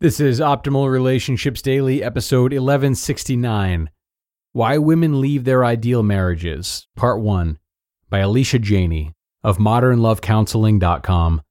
This is Optimal Relationships Daily, episode 1169 Why Women Leave Their Ideal Marriages, Part 1, by Alicia Janey of modernlovecounseling.com.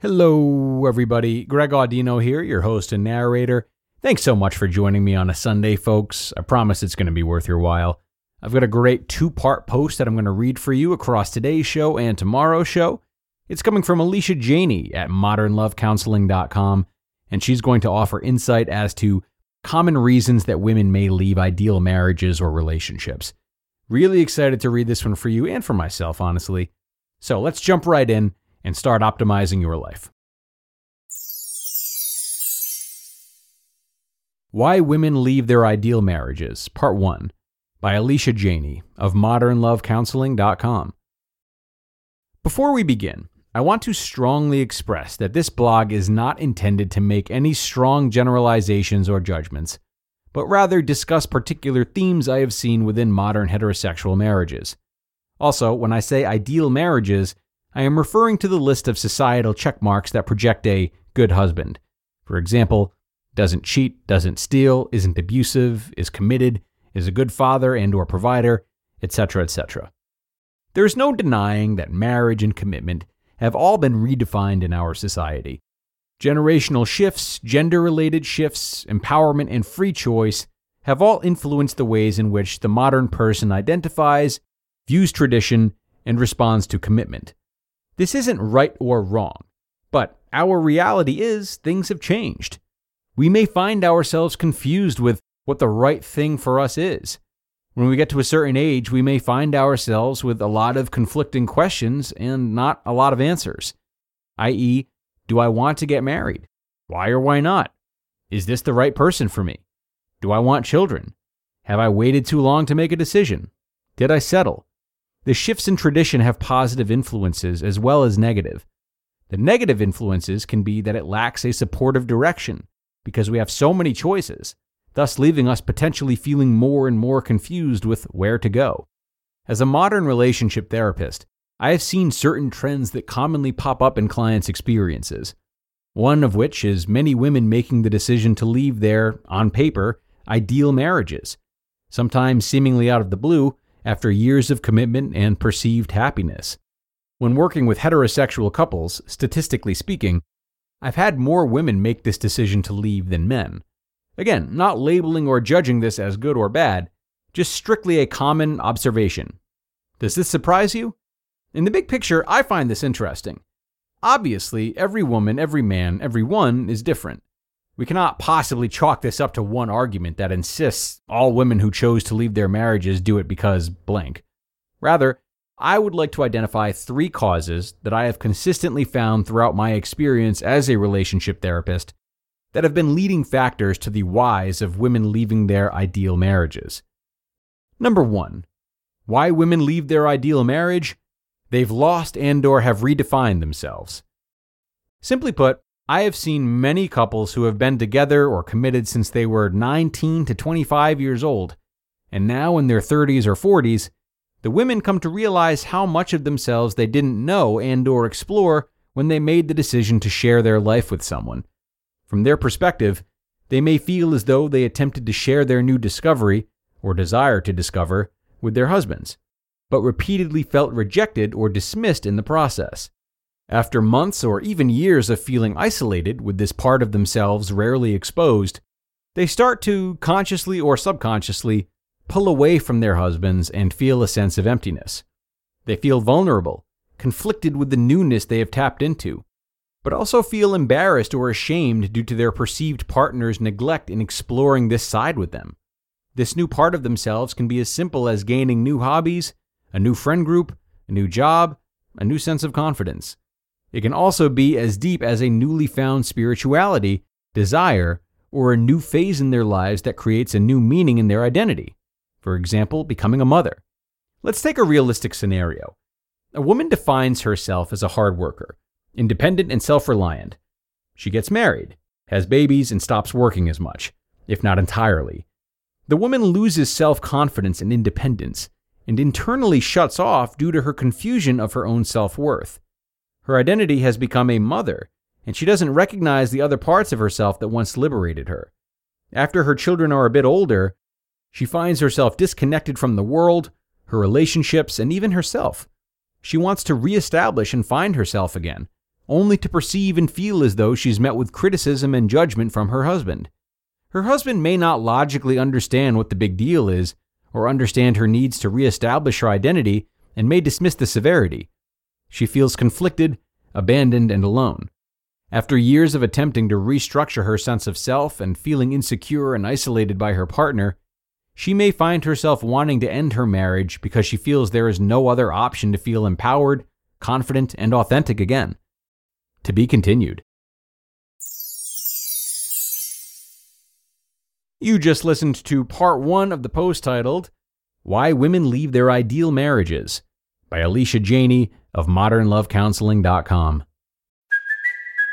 Hello, everybody. Greg Audino here, your host and narrator. Thanks so much for joining me on a Sunday, folks. I promise it's going to be worth your while. I've got a great two part post that I'm going to read for you across today's show and tomorrow's show. It's coming from Alicia Janey at modernlovecounseling.com and she's going to offer insight as to common reasons that women may leave ideal marriages or relationships. Really excited to read this one for you and for myself, honestly. So let's jump right in and start optimizing your life. Why Women Leave Their Ideal Marriages, Part 1, by Alicia Janey of modernlovecounseling.com. Before we begin, I want to strongly express that this blog is not intended to make any strong generalizations or judgments, but rather discuss particular themes I have seen within modern heterosexual marriages. Also, when I say ideal marriages, I am referring to the list of societal checkmarks that project a good husband. For example, doesn't cheat, doesn't steal, isn't abusive, is committed, is a good father and or provider, etc., etc. There is no denying that marriage and commitment have all been redefined in our society. Generational shifts, gender related shifts, empowerment, and free choice have all influenced the ways in which the modern person identifies, views tradition, and responds to commitment. This isn't right or wrong, but our reality is things have changed. We may find ourselves confused with what the right thing for us is. When we get to a certain age, we may find ourselves with a lot of conflicting questions and not a lot of answers. I.e., do I want to get married? Why or why not? Is this the right person for me? Do I want children? Have I waited too long to make a decision? Did I settle? The shifts in tradition have positive influences as well as negative. The negative influences can be that it lacks a supportive direction because we have so many choices thus leaving us potentially feeling more and more confused with where to go. As a modern relationship therapist, I have seen certain trends that commonly pop up in clients' experiences. One of which is many women making the decision to leave their, on paper, ideal marriages, sometimes seemingly out of the blue after years of commitment and perceived happiness. When working with heterosexual couples, statistically speaking, I've had more women make this decision to leave than men. Again, not labeling or judging this as good or bad, just strictly a common observation. Does this surprise you? In the big picture, I find this interesting. Obviously, every woman, every man, every one is different. We cannot possibly chalk this up to one argument that insists all women who chose to leave their marriages do it because blank. Rather, I would like to identify three causes that I have consistently found throughout my experience as a relationship therapist that have been leading factors to the whys of women leaving their ideal marriages. Number 1. Why women leave their ideal marriage? They've lost and or have redefined themselves. Simply put, I have seen many couples who have been together or committed since they were 19 to 25 years old, and now in their 30s or 40s, the women come to realize how much of themselves they didn't know and or explore when they made the decision to share their life with someone from their perspective, they may feel as though they attempted to share their new discovery, or desire to discover, with their husbands, but repeatedly felt rejected or dismissed in the process. After months or even years of feeling isolated with this part of themselves rarely exposed, they start to, consciously or subconsciously, pull away from their husbands and feel a sense of emptiness. They feel vulnerable, conflicted with the newness they have tapped into, but also feel embarrassed or ashamed due to their perceived partner's neglect in exploring this side with them. This new part of themselves can be as simple as gaining new hobbies, a new friend group, a new job, a new sense of confidence. It can also be as deep as a newly found spirituality, desire, or a new phase in their lives that creates a new meaning in their identity. For example, becoming a mother. Let's take a realistic scenario. A woman defines herself as a hard worker, independent and self reliant. She gets married, has babies, and stops working as much, if not entirely. The woman loses self confidence and independence, and internally shuts off due to her confusion of her own self worth. Her identity has become a mother, and she doesn't recognize the other parts of herself that once liberated her. After her children are a bit older, she finds herself disconnected from the world, her relationships, and even herself. She wants to reestablish and find herself again, only to perceive and feel as though she's met with criticism and judgment from her husband. Her husband may not logically understand what the big deal is, or understand her needs to reestablish her identity, and may dismiss the severity. She feels conflicted, abandoned, and alone. After years of attempting to restructure her sense of self and feeling insecure and isolated by her partner, she may find herself wanting to end her marriage because she feels there is no other option to feel empowered, confident, and authentic again. To be continued. You just listened to part one of the post titled Why Women Leave Their Ideal Marriages by Alicia Janney of modernlovecounseling.com.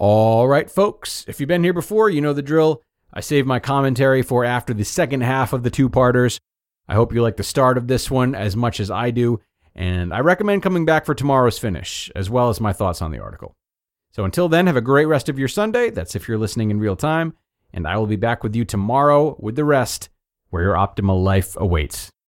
All right, folks, if you've been here before, you know the drill. I save my commentary for after the second half of the two parters. I hope you like the start of this one as much as I do, and I recommend coming back for tomorrow's finish, as well as my thoughts on the article. So until then, have a great rest of your Sunday. That's if you're listening in real time, and I will be back with you tomorrow with the rest, where your optimal life awaits.